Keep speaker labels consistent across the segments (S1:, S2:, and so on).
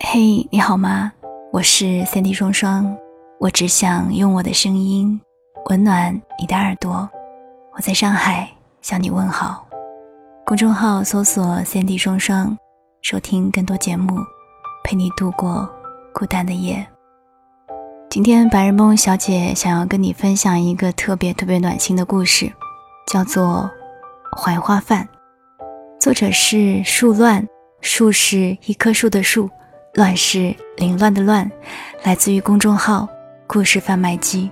S1: 嘿，你好吗？我是三 D 双双，我只想用我的声音温暖你的耳朵。我在上海向你问好。公众号搜索“三 D 双双”，收听更多节目，陪你度过孤单的夜。今天白日梦小姐想要跟你分享一个特别特别暖心的故事，叫做《槐花饭》，作者是树乱，树是一棵树的树。乱世凌乱的乱，来自于公众号“故事贩卖机”。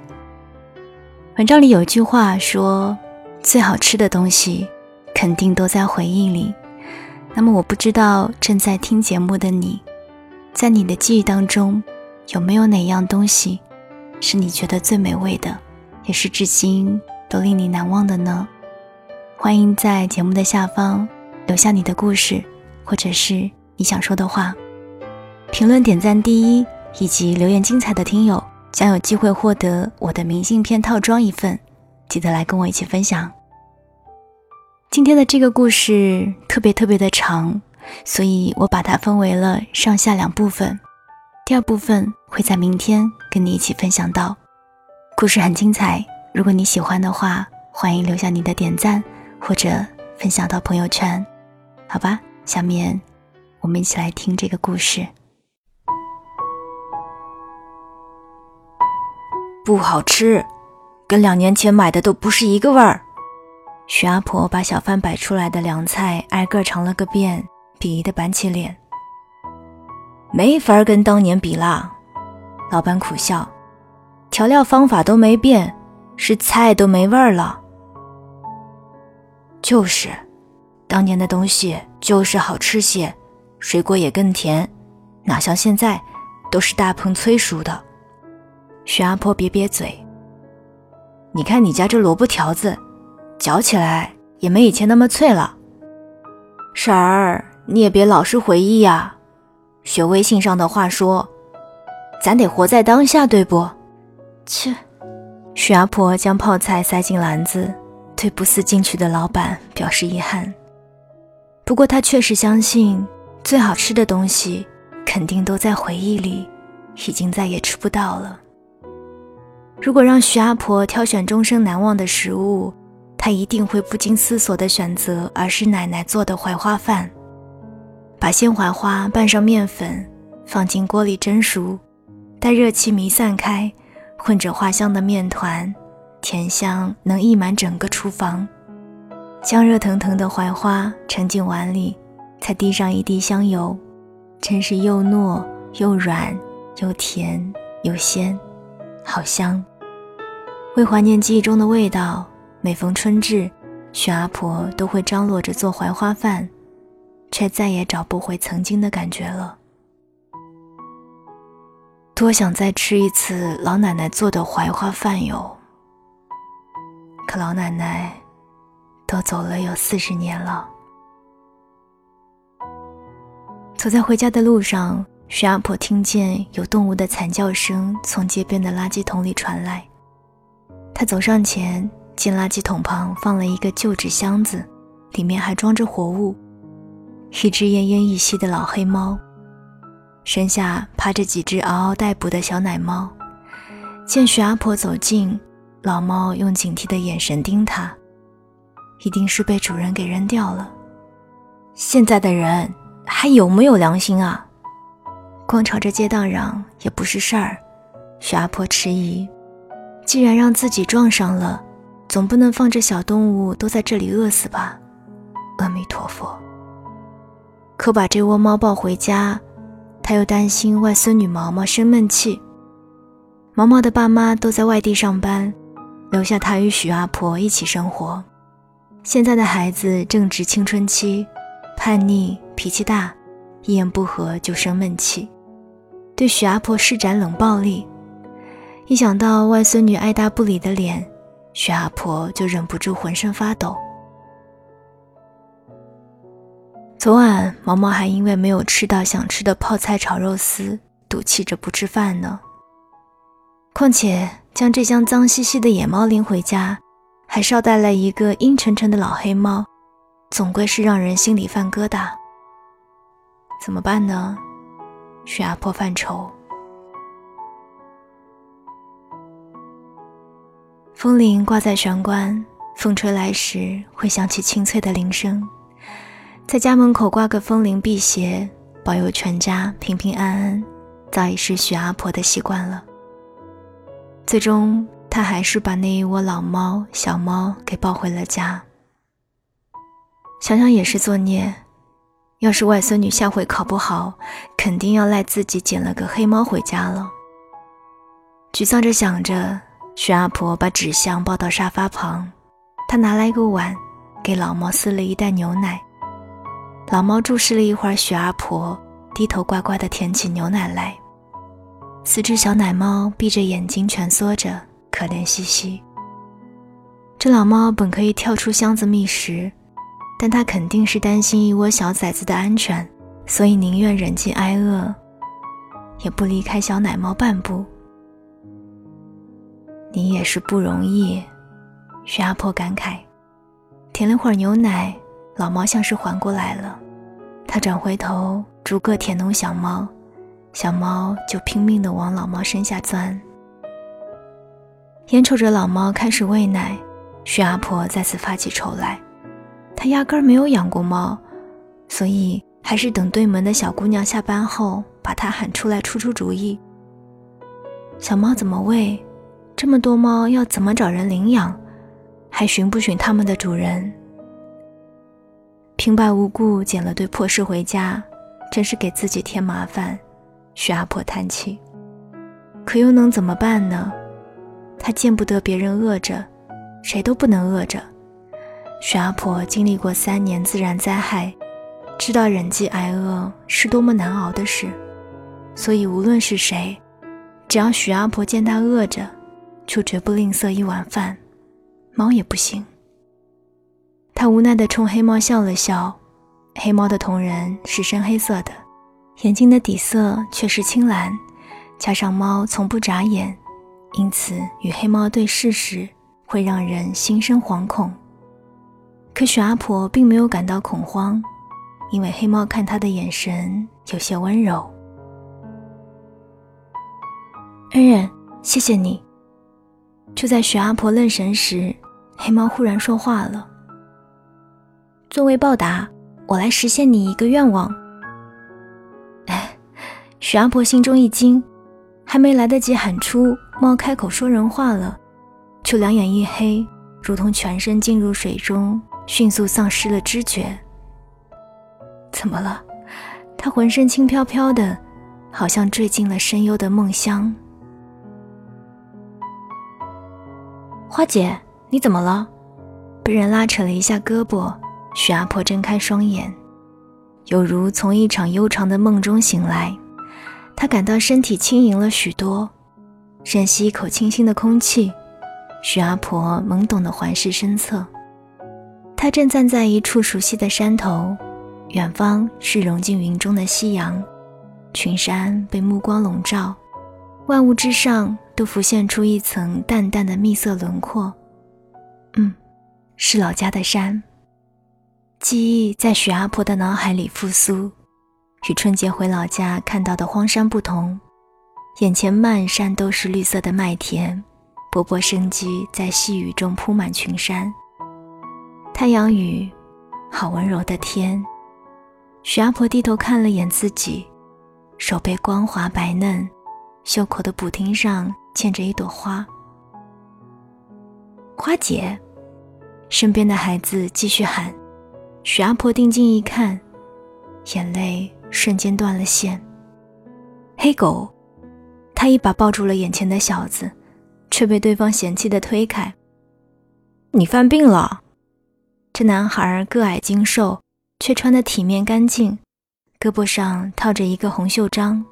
S1: 文章里有句话说：“最好吃的东西，肯定都在回忆里。”那么，我不知道正在听节目的你，在你的记忆当中，有没有哪样东西，是你觉得最美味的，也是至今都令你难忘的呢？欢迎在节目的下方留下你的故事，或者是你想说的话。评论点赞第一以及留言精彩的听友将有机会获得我的明信片套装一份，记得来跟我一起分享。今天的这个故事特别特别的长，所以我把它分为了上下两部分。第二部分会在明天跟你一起分享到。故事很精彩，如果你喜欢的话，欢迎留下你的点赞或者分享到朋友圈。好吧，下面我们一起来听这个故事。
S2: 不好吃，跟两年前买的都不是一个味儿。
S1: 徐阿婆把小贩摆出来的凉菜挨个尝了个遍，鄙夷的板起脸。
S2: 没法跟当年比啦，老板苦笑。调料方法都没变，是菜都没味儿了。就是，当年的东西就是好吃些，水果也更甜，哪像现在，都是大棚催熟的。
S1: 徐阿婆瘪瘪嘴：“
S2: 你看你家这萝卜条子，嚼起来也没以前那么脆了。婶儿，你也别老是回忆呀，学微信上的话说，咱得活在当下，对不？”
S1: 切！徐阿婆将泡菜塞进篮子，对不思进取的老板表示遗憾。不过她确实相信，最好吃的东西肯定都在回忆里，已经再也吃不到了。如果让徐阿婆挑选终生难忘的食物，她一定会不经思索地选择儿时奶奶做的槐花饭。把鲜槐花拌上面粉，放进锅里蒸熟，待热气弥散开，混着花香的面团，甜香能溢满整个厨房。将热腾腾的槐花盛进碗里，再滴上一滴香油，真是又糯又软又甜又鲜。好香！为怀念记忆中的味道，每逢春至，许阿婆都会张罗着做槐花饭，却再也找不回曾经的感觉了。多想再吃一次老奶奶做的槐花饭哟！可老奶奶都走了有四十年了。走在回家的路上。徐阿婆听见有动物的惨叫声从街边的垃圾桶里传来，她走上前，见垃圾桶旁放了一个旧纸箱子，里面还装着活物，一只奄奄一息的老黑猫，身下趴着几只嗷嗷待哺的小奶猫。见徐阿婆走近，老猫用警惕的眼神盯她，一定是被主人给扔掉了。
S2: 现在的人还有没有良心啊？
S1: 光朝着街道嚷也不是事儿，许阿婆迟疑。既然让自己撞上了，总不能放着小动物都在这里饿死吧？阿弥陀佛。可把这窝猫抱回家，他又担心外孙女毛毛生闷气。毛毛的爸妈都在外地上班，留下他与许阿婆一起生活。现在的孩子正值青春期，叛逆，脾气大，一言不合就生闷气。对许阿婆施展冷暴力，一想到外孙女爱答不理的脸，许阿婆就忍不住浑身发抖。昨晚毛毛还因为没有吃到想吃的泡菜炒肉丝，赌气着不吃饭呢。况且将这箱脏兮兮的野猫拎回家，还捎带了一个阴沉沉的老黑猫，总归是让人心里犯疙瘩。怎么办呢？徐阿婆犯愁。风铃挂在玄关，风吹来时会响起清脆的铃声。在家门口挂个风铃辟邪，保佑全家平平安安，早已是徐阿婆的习惯了。最终，她还是把那一窝老猫、小猫给抱回了家。想想也是作孽，要是外孙女下回考不好，肯定要赖自己捡了个黑猫回家了。沮丧着想着。徐阿婆把纸箱抱到沙发旁，她拿来一个碗，给老猫撕了一袋牛奶。老猫注视了一会儿徐阿婆，低头乖乖地舔起牛奶来。四只小奶猫闭着眼睛蜷缩着，可怜兮兮。这老猫本可以跳出箱子觅食，但它肯定是担心一窝小崽子的安全，所以宁愿忍饥挨饿，也不离开小奶猫半步。你也是不容易，徐阿婆感慨。舔了会儿牛奶，老猫像是缓过来了。它转回头，逐个舔弄小猫，小猫就拼命地往老猫身下钻。眼瞅着老猫开始喂奶，徐阿婆再次发起愁来。压根儿没有养过猫，所以还是等对门的小姑娘下班后，把她喊出来出出主意。小猫怎么喂？这么多猫要怎么找人领养？还寻不寻他们的主人？平白无故捡了堆破事回家，真是给自己添麻烦。徐阿婆叹气。可又能怎么办呢？她见不得别人饿着，谁都不能饿着。许阿婆经历过三年自然灾害，知道忍饥挨饿是多么难熬的事，所以无论是谁，只要许阿婆见她饿着，就绝不吝啬一碗饭，猫也不行。他无奈地冲黑猫笑了笑，黑猫的瞳仁是深黑色的，眼睛的底色却是青蓝，加上猫从不眨眼，因此与黑猫对视时会让人心生惶恐。可许阿婆并没有感到恐慌，因为黑猫看她的眼神有些温柔。恩人，谢谢你。就在许阿婆愣神时，黑猫忽然说话了：“作为报答，我来实现你一个愿望。”哎，许阿婆心中一惊，还没来得及喊出“猫开口说人话了”，就两眼一黑，如同全身浸入水中，迅速丧失了知觉。怎么了？她浑身轻飘飘的，好像坠进了深幽的梦乡。花姐，你怎么了？被人拉扯了一下胳膊，许阿婆睁开双眼，有如从一场悠长的梦中醒来。她感到身体轻盈了许多，深吸一口清新的空气。许阿婆懵懂地环视身侧，她正站在一处熟悉的山头，远方是融进云中的夕阳，群山被目光笼罩，万物之上。都浮现出一层淡淡的蜜色轮廓。嗯，是老家的山。记忆在许阿婆的脑海里复苏，与春节回老家看到的荒山不同，眼前漫山都是绿色的麦田，勃勃生机在细雨中铺满群山。太阳雨，好温柔的天。许阿婆低头看了眼自己，手背光滑白嫩，袖口的补丁上。嵌着一朵花，花姐，身边的孩子继续喊。许阿婆定睛一看，眼泪瞬间断了线。黑狗，她一把抱住了眼前的小子，却被对方嫌弃的推开。你犯病了。这男孩个矮精瘦，却穿得体面干净，胳膊上套着一个红袖章。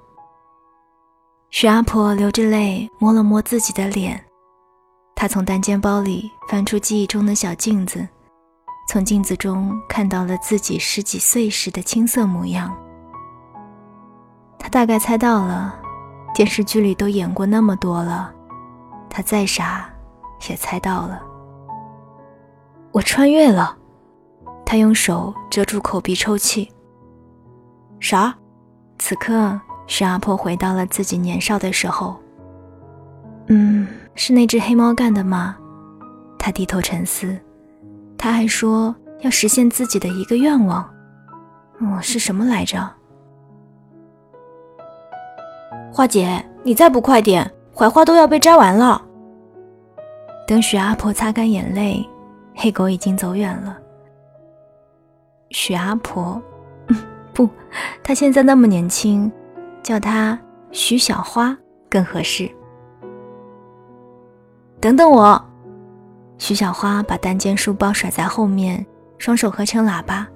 S1: 徐阿婆流着泪摸了摸自己的脸，她从单肩包里翻出记忆中的小镜子，从镜子中看到了自己十几岁时的青涩模样。她大概猜到了，电视剧里都演过那么多了，她再傻也猜到了。我穿越了，他用手遮住口鼻抽泣。啥？此刻。徐阿婆回到了自己年少的时候。嗯，是那只黑猫干的吗？他低头沉思。他还说要实现自己的一个愿望。哦，是什么来着？
S2: 花姐，你再不快点，槐花都要被摘完了。
S1: 等许阿婆擦干眼泪，黑狗已经走远了。许阿婆，不，她现在那么年轻，叫她许小花更合适。等等我，许小花把单肩书包甩在后面，双手合成喇叭。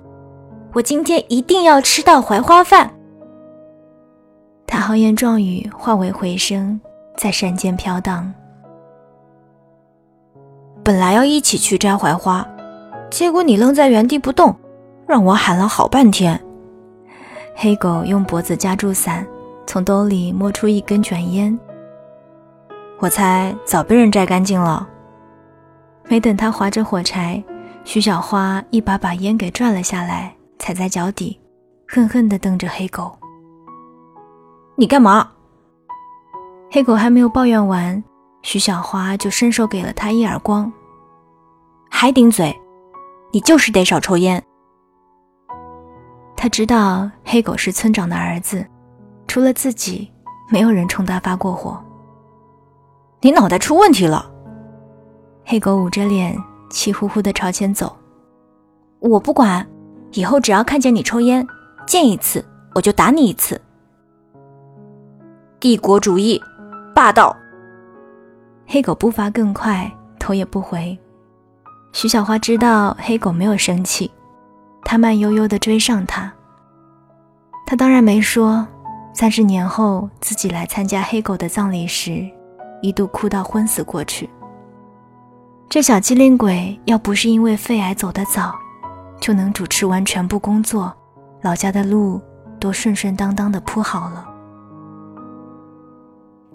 S1: 我今天一定要吃到槐花饭。他豪言壮语化为回声，在山间飘荡。
S2: 本来要一起去摘槐花，结果你愣在原地不动，让我喊了好半天。
S1: 黑狗用脖子夹住伞，从兜里摸出一根卷烟。
S2: 我猜早被人摘干净了。
S1: 没等他划着火柴，徐小花一把把烟给拽了下来。踩在脚底，恨恨地瞪着黑狗。
S2: 你干嘛？
S1: 黑狗还没有抱怨完，徐小花就伸手给了他一耳光。
S2: 还顶嘴！你就是得少抽烟。
S1: 他知道黑狗是村长的儿子，除了自己，没有人冲他发过火。
S2: 你脑袋出问题了！
S1: 黑狗捂着脸，气呼呼地朝前走。
S2: 我不管。以后只要看见你抽烟，见一次我就打你一次。帝国主义，霸道。
S1: 黑狗步伐更快，头也不回。徐小花知道黑狗没有生气，她慢悠悠地追上他。他当然没说，三十年后自己来参加黑狗的葬礼时，一度哭到昏死过去。这小机灵鬼要不是因为肺癌走得早。就能主持完全部工作，老家的路都顺顺当当的铺好了。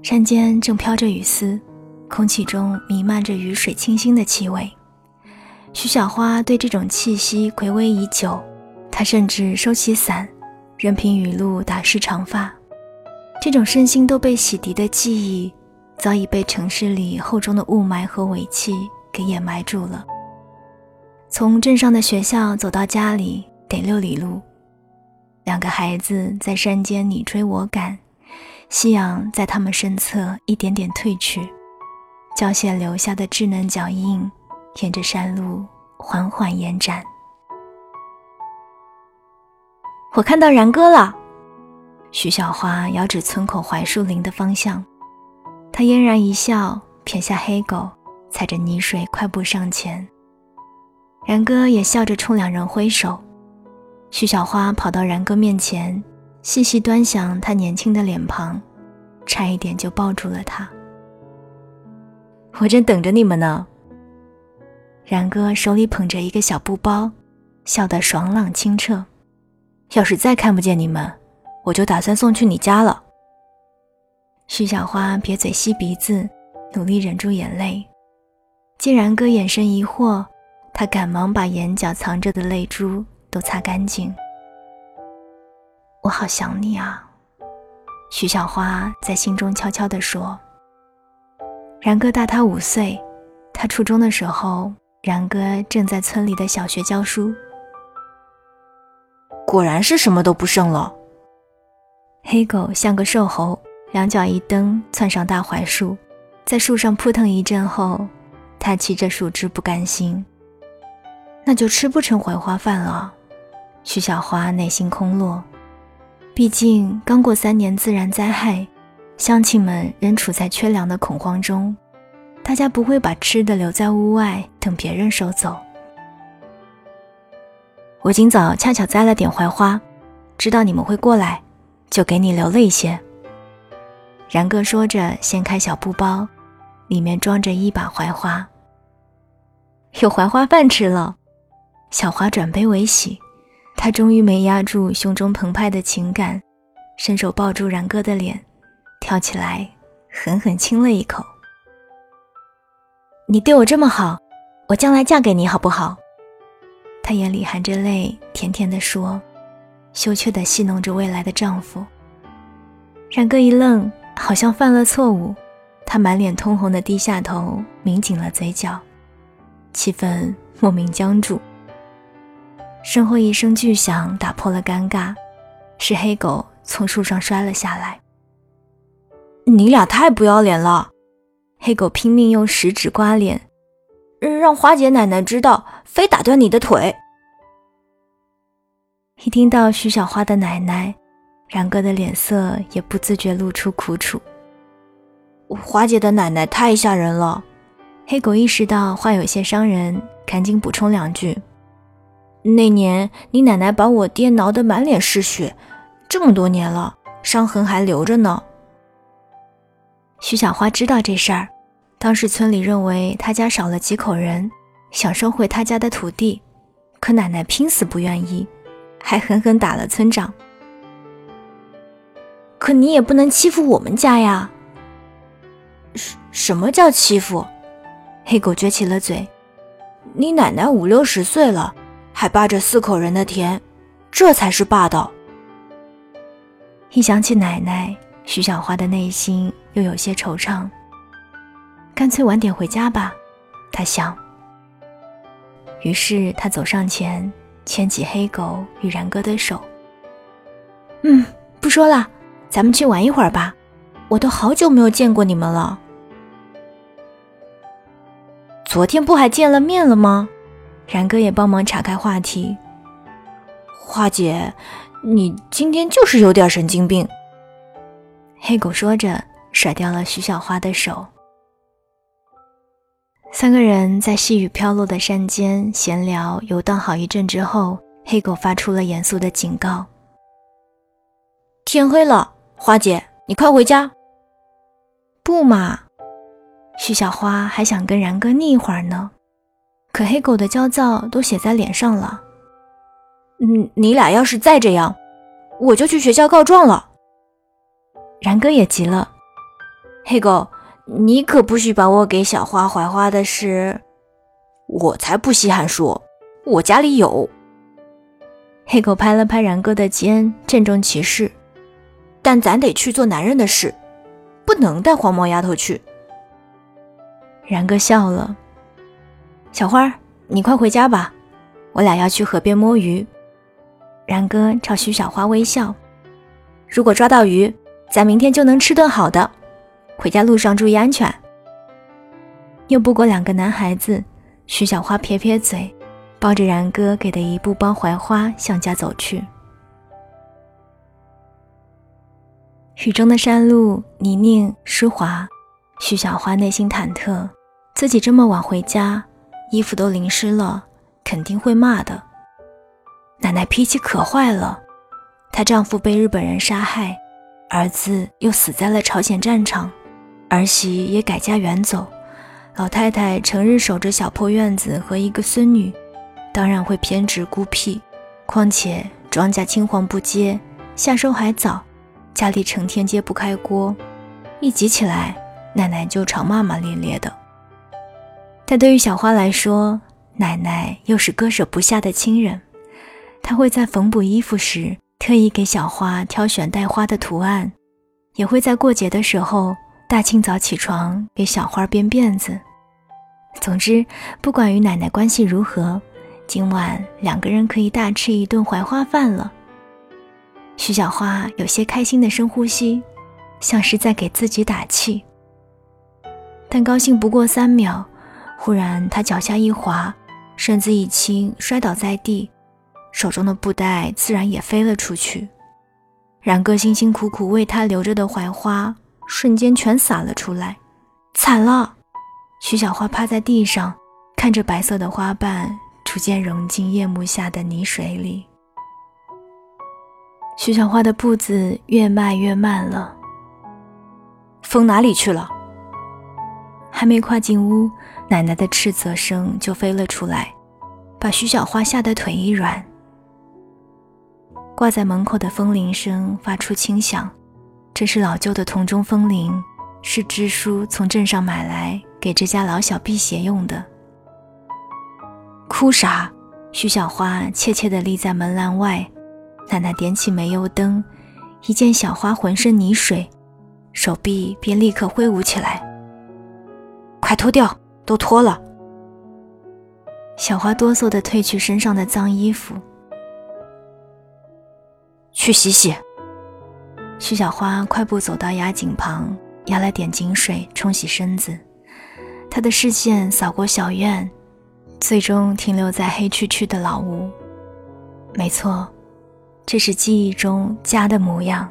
S1: 山间正飘着雨丝，空气中弥漫着雨水清新的气味。徐小花对这种气息回味已久，她甚至收起伞，任凭雨露打湿长发。这种身心都被洗涤的记忆，早已被城市里厚重的雾霾和尾气给掩埋住了。从镇上的学校走到家里得六里路，两个孩子在山间你追我赶，夕阳在他们身侧一点点褪去，胶线留下的稚嫩脚印沿着山路缓缓延展。
S2: 我看到然哥了，
S1: 徐小花遥指村口槐树林的方向，她嫣然一笑，撇下黑狗，踩着泥水快步上前。然哥也笑着冲两人挥手，徐小花跑到然哥面前，细细端详他年轻的脸庞，差一点就抱住了他。
S2: 我正等着你们呢。
S1: 然哥手里捧着一个小布包，笑得爽朗清澈。
S2: 要是再看不见你们，我就打算送去你家了。
S1: 徐小花撇嘴吸鼻子，努力忍住眼泪。见然哥眼神疑惑。他赶忙把眼角藏着的泪珠都擦干净。我好想你啊，徐小花在心中悄悄地说。然哥大他五岁，他初中的时候，然哥正在村里的小学教书。
S2: 果然是什么都不剩了。
S1: 黑狗像个瘦猴，两脚一蹬，窜上大槐树，在树上扑腾一阵后，它骑着树枝不甘心。那就吃不成槐花饭了。徐小花内心空落，毕竟刚过三年自然灾害，乡亲们仍处在缺粮的恐慌中，大家不会把吃的留在屋外等别人收走。我今早恰巧摘了点槐花，知道你们会过来，就给你留了一些。然哥说着，掀开小布包，里面装着一把槐花，有槐花饭吃了。小花转悲为喜，她终于没压住胸中澎湃的情感，伸手抱住然哥的脸，跳起来，狠狠亲了一口。你对我这么好，我将来嫁给你好不好？她眼里含着泪，甜甜地说，羞怯地戏弄着未来的丈夫。然哥一愣，好像犯了错误，他满脸通红的低下头，抿紧了嘴角，气氛莫名僵住。身后一声巨响打破了尴尬，是黑狗从树上摔了下来。
S2: 你俩太不要脸了！
S1: 黑狗拼命用食指刮脸，
S2: 让花姐奶奶知道，非打断你的腿。
S1: 一听到徐小花的奶奶，然哥的脸色也不自觉露出苦楚。
S2: 花姐的奶奶太吓人了。
S1: 黑狗意识到话有些伤人，赶紧补充两句：“
S2: 那年你奶奶把我爹挠得满脸是血，这么多年了，伤痕还留着呢。”
S1: 徐小花知道这事儿，当时村里认为他家少了几口人，想收回他家的土地，可奶奶拼死不愿意。还狠狠打了村长，
S2: 可你也不能欺负我们家呀！什什么叫欺负？
S1: 黑狗撅起了嘴。
S2: 你奶奶五六十岁了，还霸着四口人的田，这才是霸道。
S1: 一想起奶奶，徐小花的内心又有些惆怅。干脆晚点回家吧，他想。于是他走上前。牵起黑狗与然哥的手。
S2: 嗯，不说了，咱们去玩一会儿吧。我都好久没有见过你们了。昨天不还见了面了吗？
S1: 然哥也帮忙岔开话题。
S2: 花姐，你今天就是有点神经病。
S1: 黑狗说着，甩掉了徐小花的手。三个人在细雨飘落的山间闲聊游荡好一阵之后，黑狗发出了严肃的警告：“
S2: 天黑了，花姐，你快回家。”“
S1: 不嘛！”徐小花还想跟然哥腻一会儿呢，可黑狗的焦躁都写在脸上了。
S2: “嗯，你俩要是再这样，我就去学校告状了。”
S1: 然哥也急了：“
S2: 黑狗。”你可不许把我给小花槐花的事，我才不稀罕说，我家里有。
S1: 黑狗拍了拍然哥的肩，郑重其事：“
S2: 但咱得去做男人的事，不能带黄毛丫头去。”
S1: 然哥笑了：“小花，你快回家吧，我俩要去河边摸鱼。”然哥朝徐小花微笑：“如果抓到鱼，咱明天就能吃顿好的。”回家路上注意安全。又不过两个男孩子，徐小花撇撇嘴，抱着然哥给的一布包槐花向家走去。雨中的山路泥泞湿滑，徐小花内心忐忑，自己这么晚回家，衣服都淋湿了，肯定会骂的。奶奶脾气可坏了，她丈夫被日本人杀害，儿子又死在了朝鲜战场。儿媳也改嫁远走，老太太成日守着小破院子和一个孙女，当然会偏执孤僻。况且庄稼青黄不接，夏收还早，家里成天揭不开锅，一急起来，奶奶就常骂骂咧咧的。但对于小花来说，奶奶又是割舍不下的亲人，她会在缝补衣服时特意给小花挑选带花的图案，也会在过节的时候。大清早起床给小花编辫子。总之，不管与奶奶关系如何，今晚两个人可以大吃一顿槐花饭了。徐小花有些开心的深呼吸，像是在给自己打气。但高兴不过三秒，忽然她脚下一滑，身子一轻，摔倒在地，手中的布袋自然也飞了出去。然哥辛辛苦苦为她留着的槐花。瞬间全洒了出来，惨了！徐小花趴在地上，看着白色的花瓣逐渐融进夜幕下的泥水里。徐小花的步子越迈越慢了。
S2: 风哪里去了？
S1: 还没跨进屋，奶奶的斥责声就飞了出来，把徐小花吓得腿一软。挂在门口的风铃声发出轻响。这是老旧的铜钟风铃，是支书从镇上买来给这家老小辟邪用的。
S2: 哭啥？
S1: 徐小花怯怯地立在门栏外，奶奶点起煤油灯，
S2: 一见小花浑身泥水，手臂便立刻挥舞起来。快脱掉，都脱了。小花哆嗦地褪去身上的脏衣服，去洗洗。徐小花快步走到压井旁，压了点井水冲洗身子。她的视线扫过小院，最终停留在黑黢黢的老屋。没错，这是记忆中家的模样。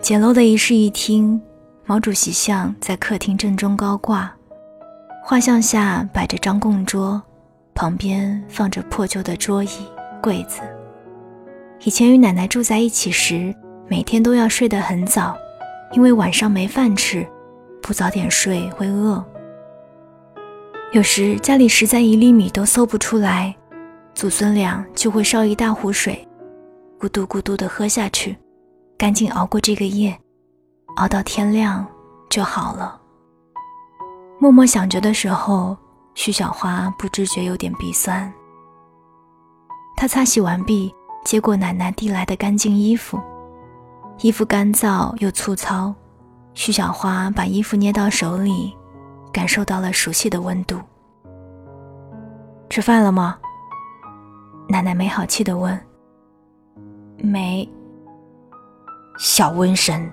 S2: 简陋的一室一厅，毛主席像在客厅正中高挂，画像下摆着张供桌，旁边放着破旧的桌椅、柜子。以前与奶奶住在一起时，每天都要睡得很早，因为晚上没饭吃，不早点睡会饿。有时家里实在一粒米都搜不出来。祖孙俩就会烧一大壶水，咕嘟咕嘟地喝下去，赶紧熬过这个夜，熬到天亮就好了。默默想着的时候，徐小花不知觉有点鼻酸。她擦洗完毕，接过奶奶递来的干净衣服，衣服干燥又粗糙，徐小花把衣服捏到手里，感受到了熟悉的温度。吃饭了吗？奶奶没好气地问：“
S1: 没。”
S2: 小瘟神。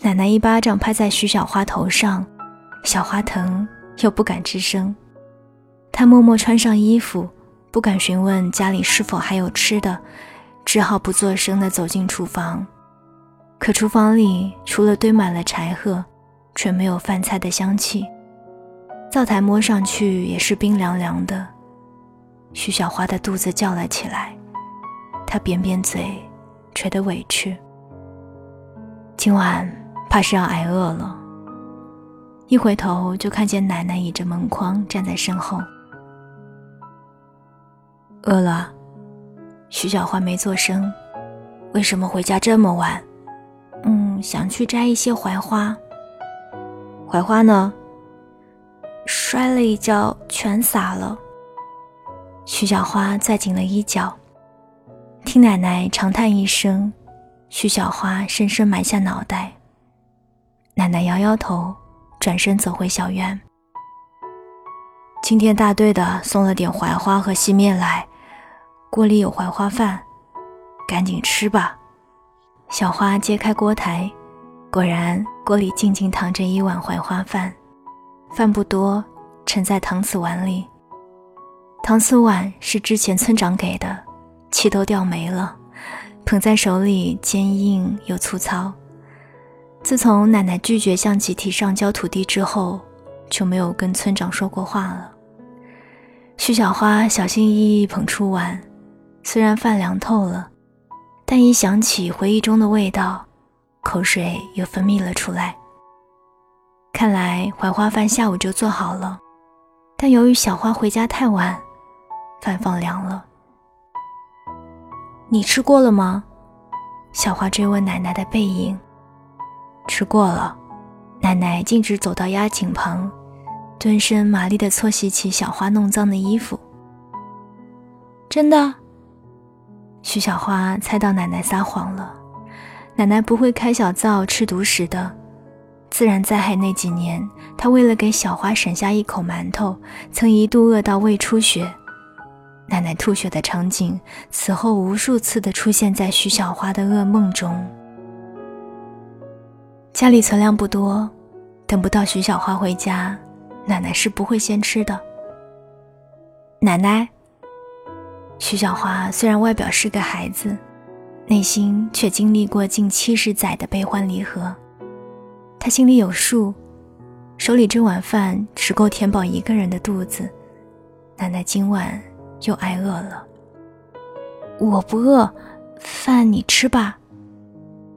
S2: 奶奶一巴掌拍在徐小花头上，小花疼又不敢吱声。她默默穿上衣服，不敢询问家里是否还有吃的，只好不作声地走进厨房。可厨房里除了堆满了柴禾，却没有饭菜的香气。灶台摸上去也是冰凉凉的。徐小花的肚子叫了起来，她扁扁嘴，觉得委屈。今晚怕是要挨饿了。一回头就看见奶奶倚着门框站在身后。饿了，徐小花没做声。为什么回家这么晚？
S1: 嗯，想去摘一些槐花。
S2: 槐花呢？
S1: 摔了一跤，全洒了。
S2: 徐小花攥紧了衣角，听奶奶长叹一声，徐小花深深埋下脑袋。奶奶摇摇头，转身走回小院。今天大队的送了点槐花和细面来，锅里有槐花饭，赶紧吃吧。小花揭开锅台，果然锅里静静躺着一碗槐花饭，饭不多，盛在搪瓷碗里。搪瓷碗是之前村长给的，气都掉没了，捧在手里坚硬又粗糙。自从奶奶拒绝向集体上交土地之后，就没有跟村长说过话了。徐小花小心翼翼捧出碗，虽然饭凉透了，但一想起回忆中的味道，口水又分泌了出来。看来槐花饭下午就做好了，但由于小花回家太晚。饭放凉了，你吃过了吗？小花追问奶奶的背影。吃过了。奶奶径直走到压井旁，蹲身麻利地搓洗起小花弄脏的衣服。真的？徐小花猜到奶奶撒谎了。奶奶不会开小灶吃独食的。自然灾害那几年，她为了给小花省下一口馒头，曾一度饿到胃出血。奶奶吐血的场景，此后无数次的出现在徐小花的噩梦中。家里存粮不多，等不到徐小花回家，奶奶是不会先吃的。奶奶，徐小花虽然外表是个孩子，内心却经历过近七十载的悲欢离合。她心里有数，手里这碗饭只够填饱一个人的肚子。奶奶今晚。又挨饿了。我不饿，饭你吃吧。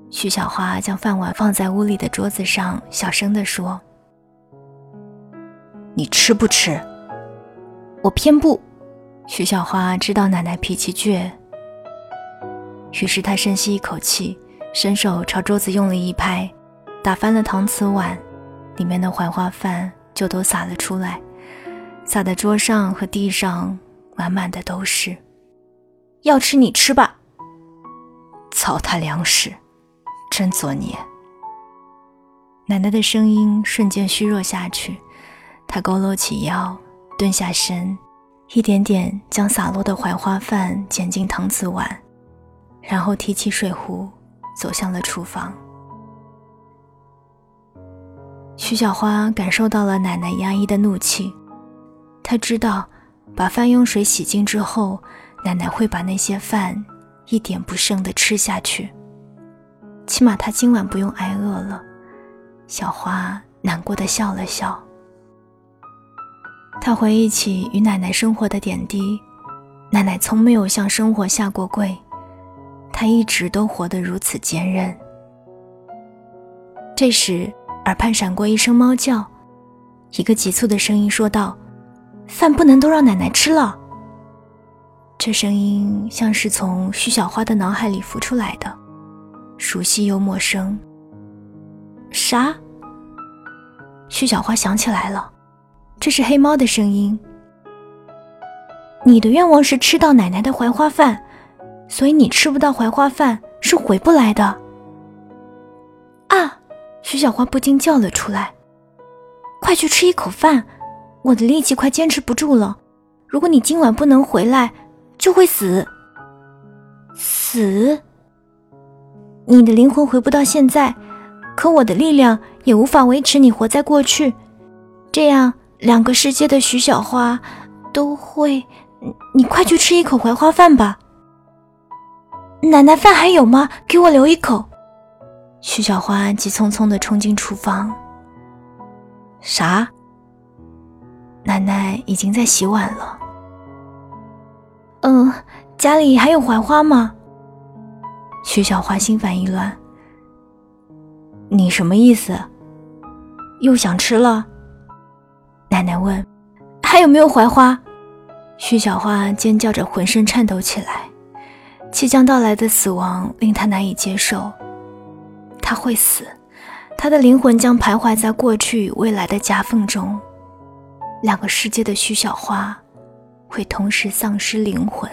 S2: 徐小花将饭碗放在屋里的桌子上，小声地说：“你吃不吃？”我偏不。徐小花知道奶奶脾气倔，于是她深吸一口气，伸手朝桌子用力一拍，打翻了搪瓷碗，里面的槐花饭就都洒了出来，洒在桌上和地上。满满的都是，要吃你吃吧。糟蹋粮食，真作孽。
S1: 奶奶的声音瞬间虚弱下去，她佝偻起腰，蹲下身，一点点将洒落的槐花饭捡进搪瓷碗，然后提起水壶，走向了厨房。徐小花感受到了奶奶压抑的怒气，她知道，把饭用水洗净之后，奶奶会把那些饭一点不剩的吃下去。起码她今晚不用挨饿了。小花难过的笑了笑。她回忆起与奶奶生活的点滴，奶奶从没有向生活下过跪，她一直都活得如此坚韧。这时。耳畔闪过一声猫叫，一个急促的声音说道：“饭不能都让奶奶吃了。”这声音像是从徐小花的脑海里浮出来的，熟悉又陌生。啥？徐小花想起来了，这是黑猫的声音。你的愿望是吃到奶奶的槐花饭，所以你吃不到槐花饭是回不来的。啊！徐小花不禁叫了出来：“快去吃一口饭，我的力气快坚持不住了。如果你今晚不能回来，就会死。死？你的灵魂回不到现在，可我的力量也无法维持你活在过去。这样，两个世界的徐小花都会……你快去吃一口槐花饭吧。奶奶，饭还有吗？给我留一口。”徐小花急匆匆地冲进厨房。啥？奶奶已经在洗碗了。嗯，家里还有槐花吗？徐小花心烦意乱。你什么意思？又想吃了？奶奶问。还有没有槐花？徐小花尖叫着，浑身颤抖起来。即将到来的死亡令她难以接受。她会死，她的灵魂将徘徊在过去与未来的夹缝中，两个世界的徐小花会同时丧失灵魂。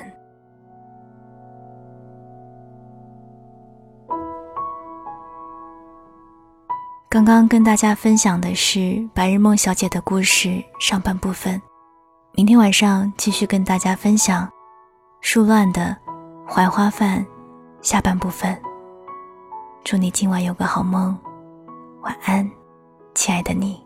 S1: 刚跟大家分享的是《白日梦小姐的故事》上半部分，明天晚上继续跟大家分享《树乱的槐花饭》下半部分。祝你今晚有个好梦，晚安，亲爱的你。